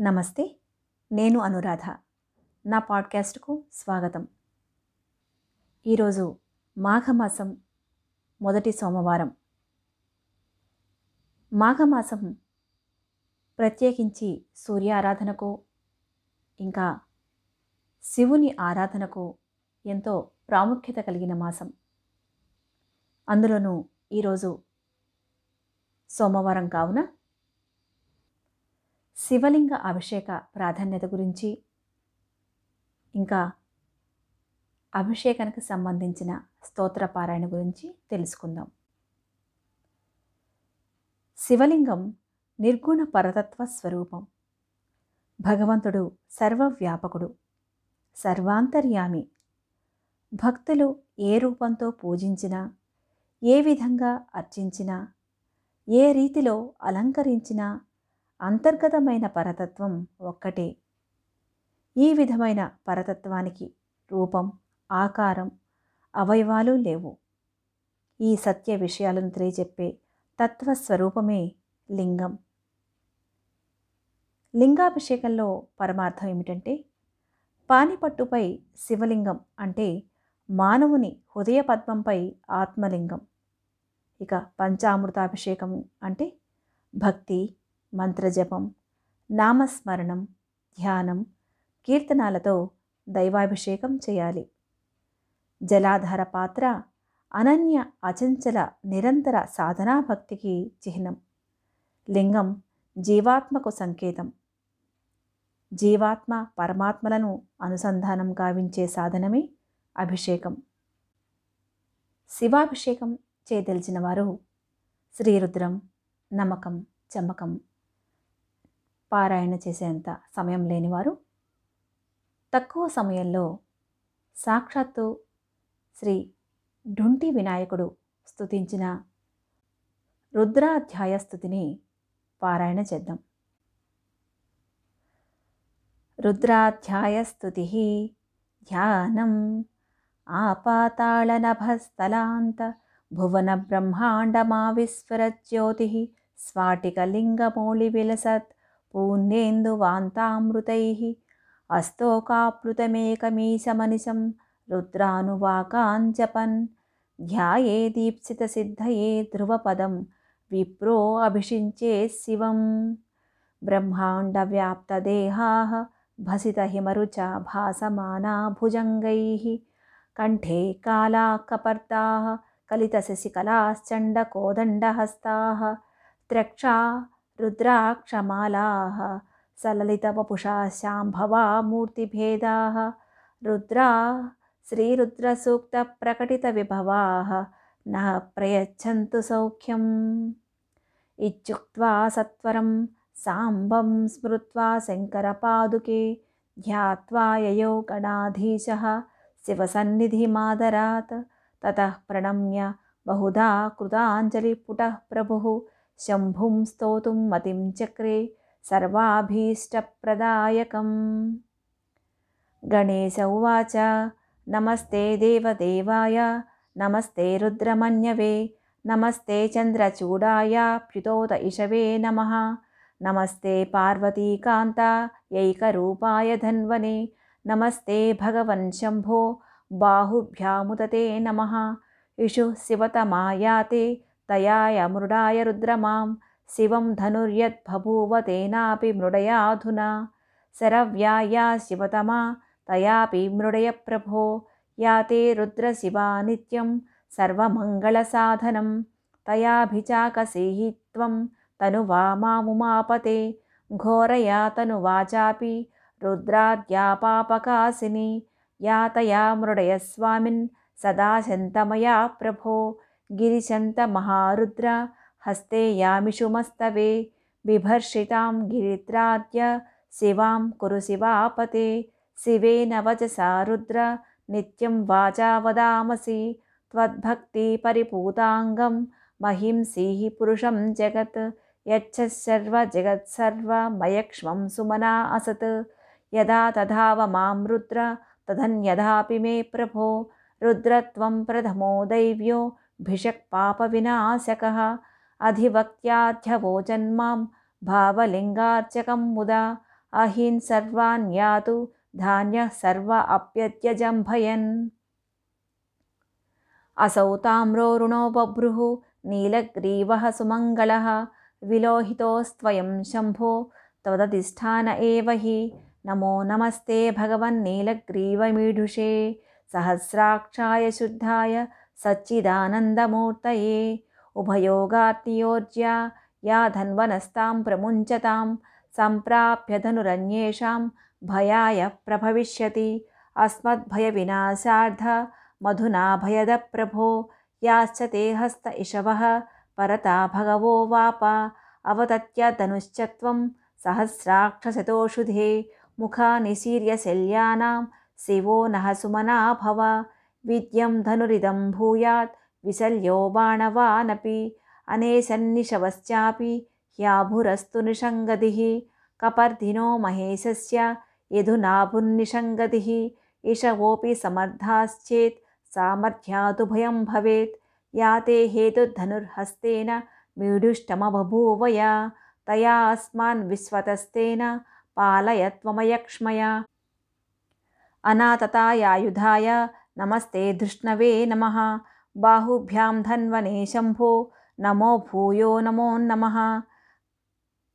నమస్తే నేను అనురాధ. నా పాడ్కాస్ట్కు స్వాగతం. ఈరోజు మాఘమాసం మొదటి సోమవారం. మాఘమాసం ప్రత్యేకించి సూర్య ఆరాధనకు ఇంకా శివుని ఆరాధనకు ఎంతో ప్రాముఖ్యత కలిగిన మాసం. అందులోనూ ఈరోజు సోమవారం కావున శివలింగ అభిషేక ప్రాధాన్యత గురించి ఇంకా అభిషేకానికి సంబంధించిన స్తోత్ర పారాయణ గురించి తెలుసుకుందాం. శివలింగం నిర్గుణ పరతత్వ స్వరూపం. భగవంతుడు సర్వవ్యాపకుడు సర్వాంతర్యామి. భక్తులు ఏ రూపంతో పూజించినా ఏ విధంగా అర్చించినా ఏ రీతిలో అలంకరించినా అంతర్గతమైన పరతత్వం ఒక్కటే. ఈ విధమైన పరతత్వానికి రూపం ఆకారం అవయవాలు లేవు. ఈ సత్య విషయాలను తెలియజెప్పే తత్వస్వరూపమే లింగం. లింగాభిషేకంలో పరమార్థం ఏమిటంటే పానిపట్టుపై శివలింగం అంటే మానవుని హృదయ పద్మంపై ఆత్మలింగం. ఇక పంచామృతాభిషేకం అంటే భక్తి మంత్రజపం నామస్మరణం ధ్యానం కీర్తనాలతో దైవాభిషేకం చేయాలి. జలాధార పాత్ర అనన్య అచంచల నిరంతర సాధనా భక్తికి చిహ్నం. లింగం జీవాత్మకు సంకేతం. జీవాత్మ పరమాత్మలను అనుసంధానం గావించే సాధనమే అభిషేకం. శివాభిషేకం చేయదలిచిన వారు శ్రీరుద్రం నమ్మకం చమ్మకం పారాయణ చేసేంత సమయం లేనివారు తక్కువ సమయంలో సాక్షాత్తు శ్రీ ఢుంటి వినాయకుడు స్తుతించిన రుద్రాధ్యాయ స్థుతిని పారాయణ చేద్దాం. రుద్రాధ్యాయ స్థుతి ధ్యానం ఆపాతాళనభస్థలాంత భువన బ్రహ్మాండమావిస్వరజ్యోతి విలసత్ पूर्णेन्दुवान्तामृतैः अस्तोकाप्लुतमेकमीशमनिशं रुद्रानुवाकाञ्जपन् ध्याये दीप्सितसिद्धये ध्रुवपदं विप्रो अभिषिञ्चे शिवं ब्रह्माण्डव्याप्तदेहाः भसितहिमरुचा भासमाना भुजङ्गैः कण्ठे काला कपर्ताः कलितशशिकलाश्चण्डकोदण्डहस्ताः। त्र्यक्षा रुद्राक्षमालाः सललितवपुषा शाम्भवा मूर्तिभेदाः रुद्रा श्रीरुद्रसूक्तप्रकटितविभवाः नः प्रयच्छन्तु सौख्यम्। इत्युक्त्वा सत्वरं साम्बं स्मृत्वा शङ्करपादुके ध्यात्वा ययो गणाधीशः शिवसन्निधिमादरात् ततः प्रणम्य बहुधा कृताञ्जलिपुटः प्रभुः शम्भुं स्तोतुं मतिं चक्रे सर्वाभीष्टप्रदायकम्। गणेश उवाच नमस्ते देवदेवाय नमस्ते रुद्रमन्यवे नमस्ते चन्द्रचूडाय प्युतोत इषवे नमः। नमस्ते पार्वतीकान्तायैकरूपाय धन्वने नमस्ते भगवन् शम्भो बाहुभ्यामुदते नमः। इषुः शिवतमायाते तयाय मृडाय रुद्रमां शिवं धनुर्यद्बभूव तेनापि मृडयाधुना। शरव्याया शिवतमा तयापि मृडय प्रभो या ते रुद्रशिवा नित्यं सर्वमङ्गलसाधनं। तयाभिचाकसीहि त्वं तनुवा मामुमापते। घोरया तनुवाचापि रुद्राद्यापापकासिनी या तया मृडयस्वामिन् सदा शन्तमया प्रभो गिरिशन्तमहारुद्र हस्ते यामिषुमस्तवे बिभर्षितां गिरित्राद्य शिवां कुरु शिवापते। शिवेन वचसा रुद्र नित्यं वाचा वदामसि। त्वद्भक्तिपरिपूताङ्गं महिंसीः पुरुषं जगत्। यच्छ सर्वजगत्सर्वमयक्ष्मं सुमना असत्। यदा तथा मां रुद्र तदन्यदापि मे प्रभो। रुद्रत्वं प्रथमो दैव्यो भिषक्पापविनाशकः अधिवक्त्याध्यवोचन्मां भावलिङ्गार्चकं मुदा अहिन् सर्वान् यातु धान्यः सर्व अप्यत्यजम्भयन् असौ ताम्रोरुणो बभ्रुः नीलग्रीवः सुमङ्गलः विलोहितोस्त्वयं शम्भो त्वदधिष्ठान एव हि। नमो नमस्ते भगवन्नीलग्रीवमीढुषे। सहस्राक्षाय शुद्धाय सच्चिदानन्दमूर्तये उभयोगार्तियोज्या या धन्वनस्तां प्रमुञ्चतां सम्प्राप्य धनुरन्येषां भयाय प्रभविष्यति। अस्मद्भयविनाशार्ध मधुना भयदप्रभो याश्च ते हस्त इषवः परता भगवो वाप अवतत्य त्वं सहस्राक्षशतोषुधे मुखा निशीर्यशल्यानां शिवो नः सुमना भव विद्यं धनुरिदं भूयात् विशल्यो बाणवानपि। अनेशन्निशवश्चापि ह्याभुरस्तु निषङ्गतिः कपर्धिनो महेशस्य यधुनाभुन्निषङ्गतिः इषवोऽपि समर्थाश्चेत् सामर्थ्यादुभयं भवेत्। या ते हेतुधनुर्हस्तेन मीढुष्टमबभूवया। तया अस्मान् विश्वतस्तेन पालय त्वमयक्ष्मया अनाततायायुधाय नमस्ते धृष्णवे नमः। बाहुभ्यां धन्वने शम्भो। नमो भूयो नमो नमः।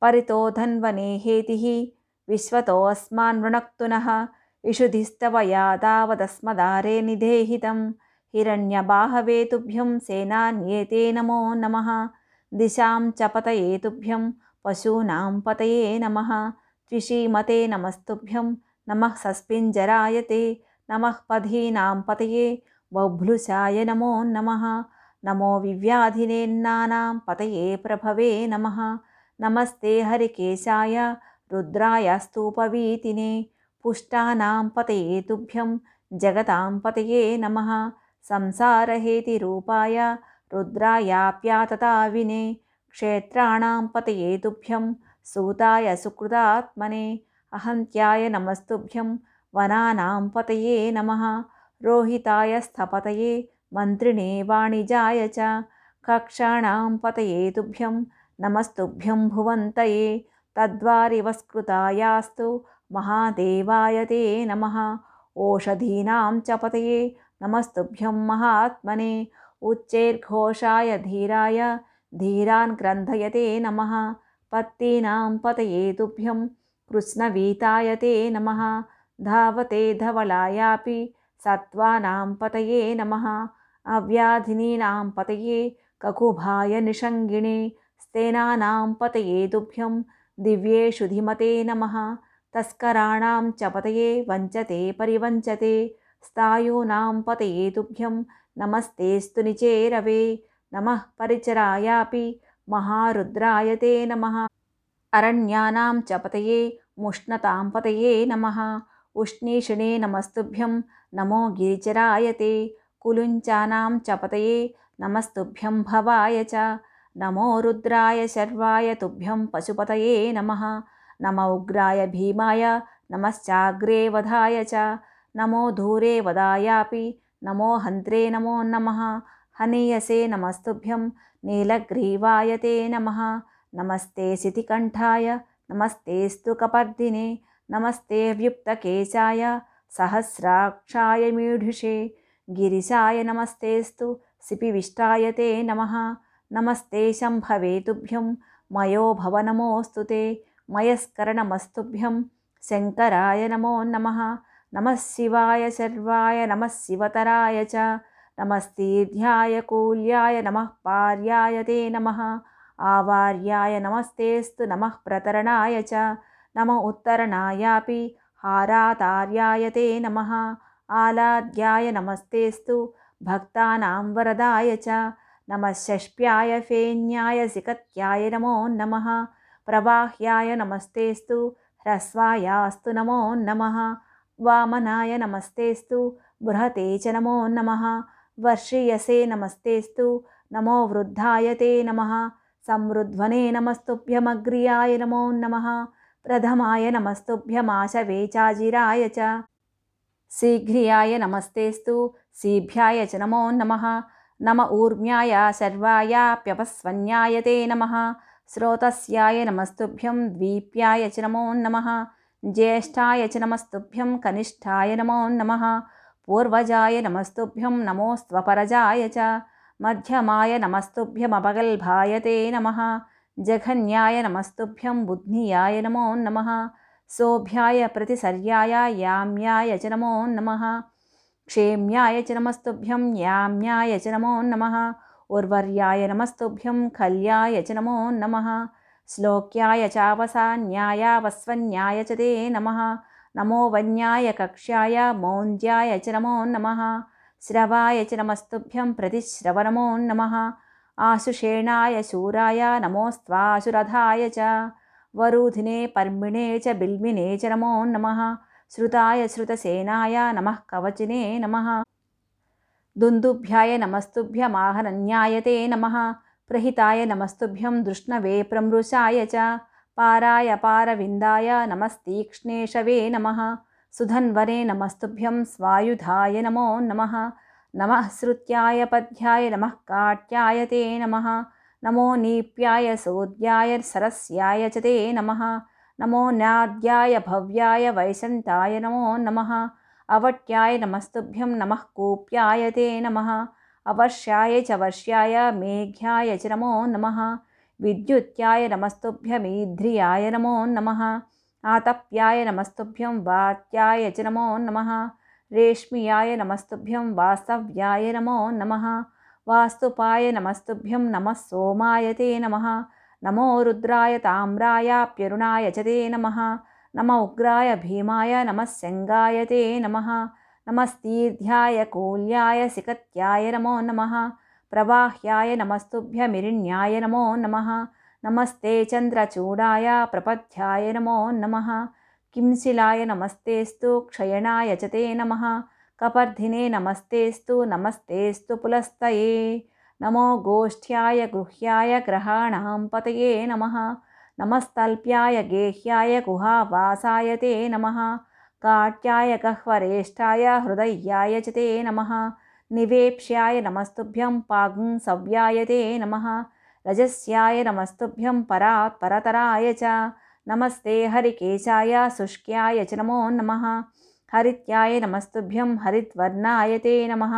परितो धन्वने हेतिः। विश्वतोऽस्मान् वृणक्तुनः। इषुधिस्तव यादावदस्मदारे निधेहितं हिरण्यबाहवे तुभ्यं सेनान्येते नमो नमः। दिशां च पतये तुभ्यं पशूनां पतये नमः। त्विषीमते नमस्तुभ्यं नमः सस्पिञ्जराय ते नमः पधीनां पतये बभ्लुषाय नमो नमः। नमो विव्याधिनेन्नानां पतये प्रभवे नमः। नमस्ते हरिकेशाय रुद्राय स्तूपवीतिने पुष्टानां पतये तुभ्यं जगतां पतये नमः। संसारहेतिरूपाय रुद्रायाप्यातताविने क्षेत्राणां पतये तुभ्यं सूताय सुकृतात्मने अहन्त्याय नमस्तुभ्यं वनानां पतये नमः। रोहिताय स्थपतये मन्त्रिणे वाणिजाय च। कक्षाणां पतये तुभ्यं नमस्तुभ्यं भुवन्तये। तद्वारिवस्कृतायास्तु महादेवाय ते नमः। ओषधीनां च पतये नमस्तुभ्यं महात्मने। उच्चैर्घोषाय धीराय धीरान् ग्रन्थयते नमः। पत्तीनां पतये तुभ्यं कृष्णवीताय ते नमः धावते धवलायापि सत्त्वानां पतये नमः। अव्याधिनीनां पतये ककुभाय निषङ्गिणे स्तेनानां पतये तुभ्यं दिव्येषु धिमते नमः। तस्कराणां च पतये वञ्चते परिवञ्चते स्थायूनां पतये तुभ्यं नमस्तेस्तु निचेरवे नमः परिचरायापि महारुद्राय ते नमः। अरण्यानां च पतये मुष्णतां पतये नमः उष्णीषिणे नमस्तुभ्यं नमो गिरिचराय ते कुलुञ्चानां च पतये नमस्तुभ्यं भवाय च नमो रुद्राय शर्वाय तुभ्यं पशुपतये नमः नम उग्राय भीमाय नमश्चाग्रे वधाय च नमो धूरे वदायापि नमो हन्त्रे नमो नमः हनीयसे नमस्तुभ्यं नीलग्रीवाय ते नमः नमस्ते सितिकण्ठाय नमस्तेस्तु कपर्दिने नमस्ते व्युक्तकेशाय सहस्राक्षाय मीढुषे गिरिशाय नमस्तेस्तु सिपिविष्टाय ते नमः। नमस्ते शम्भवे तुभ्यं मयो भव नमोऽस्तु ते मयस्करणमस्तुभ्यं शङ्कराय नमो नमः। नमः शिवाय शर्वाय नमः शिवतराय च। नमस्तीध्याय कूल्याय नमः पार्याय ते नमः। आवार्याय नमस्तेस्तु नमः प्रतरणाय च नम उत्तरणायापि हारातार्याय ते नमः। आलाद्याय नमस्तेस्तु भक्तानां वरदाय च। नमः षष्प्याय फेन्याय सिकत्याय नमो नमः। प्रवाह्याय नमस्तेस्तु ह्रस्वायास्तु नमो नमः। वामनाय नमस्तेस्तु बृहते च नमो नमः। वर्षीयसे नमस्तेस्तु नमो वृद्धाय ते नमः। समृध्वने नमस्तुभ्यमग्र्याय नमो नमः प्रथमाय नमस्तुभ्यमाशवे चाजिराय च। शीघ्रियाय नमस्तेस्तु सीभ्याय च नमो नमः। नम ऊर्म्याय सर्वायाप्यपस्वन्याय ते नमः। स्रोतस्याय नमस्तुभ्यं द्वीप्याय च नमो नमः। ज्येष्ठाय च नमस्तुभ्यं कनिष्ठाय नमो नमः। पूर्वजाय नमस्तुभ्यं नमोस्त्वपरजाय च। मध्यमाय नमस्तुभ्यमपगल्भाय ते नमः जघन्याय नमस्तुभ्यं बुद्धियाय नमो नमः। सोऽभ्याय प्रतिसर्याय याम्याय च नमो नमः। क्षेम्याय च नमस्तुभ्यं याम्याय च नमो नमः। उर्वर्याय नमस्तुभ्यं खल्याय च नमो नमः। श्लोक्याय चावसान्यायावस्वन्याय च ते नमः। नमो वन्याय कक्ष्याय मौन्द्याय च नमो नमः। श्रवाय च नमस्तुभ्यं प्रतिश्रवनमो नमः आशुषेणाय शूराय नमोस्त्वाशुरथाय च वरूधिने पर्मिणे च बिल्मिने च नमो नमः श्रुताय श्रुतसेनाय नमः कवचिने नमः दुन्दुभ्याय नमस्तुभ्यमाहनन्याय ते नमः प्रहिताय नमस्तुभ्यं दृष्णवे प्रमृशाय च पाराय पारविन्दाय नमस्तीक्ष्णेशवे नमः सुधन्वरे नमस्तुभ्यं स्वायुधाय नमो नमः नमः श्रुत्याय पद्याय नमः काट्याय ते नमः। नमो नीप्याय सोद्याय सरस्याय च ते नमः। नमो नाद्याय भव्याय वैशन्ताय नमो नमः। अवट्याय नमस्तुभ्यं नमः कूप्याय ते नमः। अवर्ष्याय च वर्ष्याय मेघ्याय च नमो नमः। विद्युत्याय नमस्तुभ्यमीध्रियाय नमो नमः। आतप्याय नमस्तुभ्यं वात्याय च नमो नमः रेश्मियाय नमस्तुभ्यं वास्तव्याय नमो नमः। वास्तुपाय नमस्तुभ्यं नमः सोमाय ते नमः। नमो रुद्राय ताम्रायाप्यरुणाय च ते नमः। नम उग्राय भीमाय नमः शङ्गाय ते नमः। नमस्तीर्ध्याय कूल्याय सिकत्याय नमो नमः। प्रवाह्याय नमस्तुभ्यमिरिण्याय नमो नमः। नमस्ते चन्द्रचूडाय प्रपथ्याय नमो नमः किंशिलाय नमस्तेस्तु क्षयणाय च ते नमः। कपर्धिने नमस्तेस्तु नमस्तेस्तु पुलस्तये। नमो गोष्ठ्याय गृह्याय ग्रहाणां पतये नमः। नमस्तल्प्याय गेह्याय गुहावासाय ते नमः। काट्याय गह्वरेष्ठाय हृदयाय च ते नमः। निवेप्स्याय नमस्तुभ्यं पागुंसव्याय ते नमः। रजस्याय नमस्तुभ्यं परात् परतराय च नमस्ते हरिकेशाय शुष्क्याय च नमो नमः। हरित्याय नमस्तुभ्यं हरिद्वर्णाय ते नमः।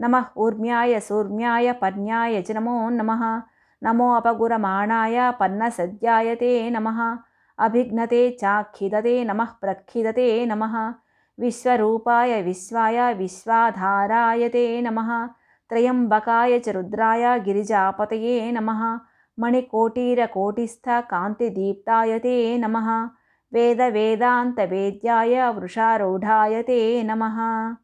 नमः ऊर्म्याय सूर्म्याय पर्ण्याय च नमो नमः। नमो अपगुरमाणाय पन्नसद्याय ते नमः। अभिघ्नते चाखिदते नमः प्रखिदते नमः। विश्वरूपाय विश्वाय विश्वाधाराय ते नमः। त्रयम्बकाय च रुद्राय गिरिजापतये नमः मणिकोटीरकोटिस्थकान्तिदीप्ताय ते नमः। वेदवेदान्तवेद्याय वृषारूढाय ते नमः।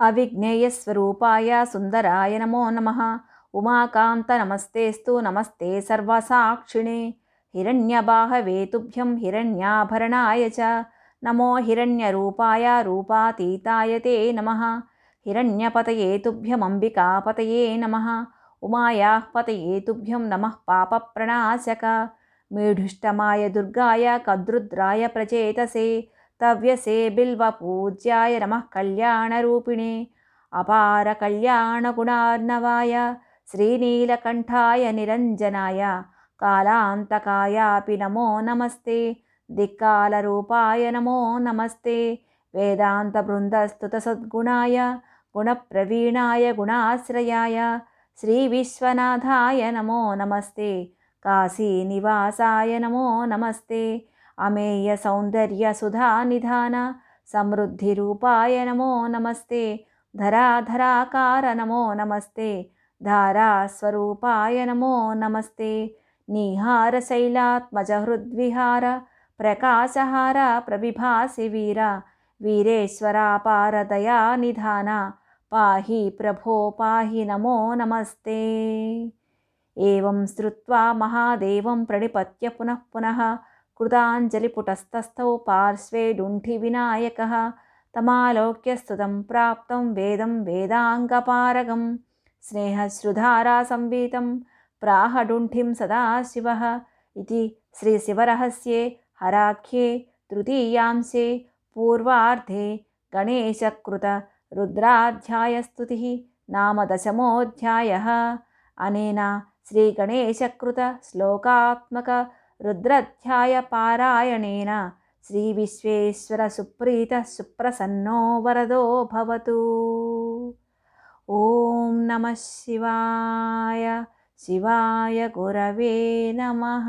अविज्ञेयस्वरूपाय सुन्दराय नमो नमः। उमाकान्तनमस्तेस्तु नमस्ते सर्वसाक्षिणे। हिरण्यबाहवे तुभ्यं हिरण्याभरणाय च नमो हिरण्यरूपाय रूपातीताय ते नमः। हिरण्यपतये तुभ्यमम्बिकापतये नमः उमायाः पतये तुभ्यं नमः पापप्रणाशक। मेढुष्टमाय दुर्गाय कद्रुद्राय प्रचेतसे तव्यसे बिल्वपूज्याय नमः कल्याणरूपिणे। अपारकल्याणगुणार्णवाय श्रीनीलकण्ठाय निरञ्जनाय। कालान्तकायापि नमो नमस्ते। दिक्कालरूपाय नमो नमस्ते। वेदान्तवृन्दस्तुतसद्गुणाय गुणप्रवीणाय गुणाश्रयाय श्रीविश्वनाथाय नमो नमस्ते। काशीनिवासाय नमो नमस्ते। अमेयसौन्दर्यसुधानिधान समृद्धिरूपाय नमो नमस्ते। धराधराकार नमो नमस्ते। धारास्वरूपाय नमो नमस्ते। निहारशैलात्मजहृद्विहार प्रकाशहार प्रविभासि वीर वीरेश्वरापारदयानिधान पाहि प्रभो पाहि नमो नमस्ते। एवं श्रुत्वा महादेवं प्रणिपत्य पुनः पुनः कृताञ्जलिपुटस्थस्थौ पार्श्वे डुण्ठिविनायकः तमालोक्यस्तुतं प्राप्तं वेदं वेदाङ्गपारगं स्नेहश्रुधारासंवीतं प्राहडुण्ठिं सदाशिवः इति श्रीशिवरहस्ये हराख्ये तृतीयांशे पूर्वार्धे गणेशकृतरुद्राध्यायस्तुतिः नाम दशमोऽध्यायः। अनेन श्रीगणेशकृतश्लोकात्मक रुद्रध्यायपारायणेन श्रीविश्वेश्वरसुप्रीतः सुप्रसन्नो वरदो भवतु। ॐ नमः शिवाय शिवाय गुरवे नमः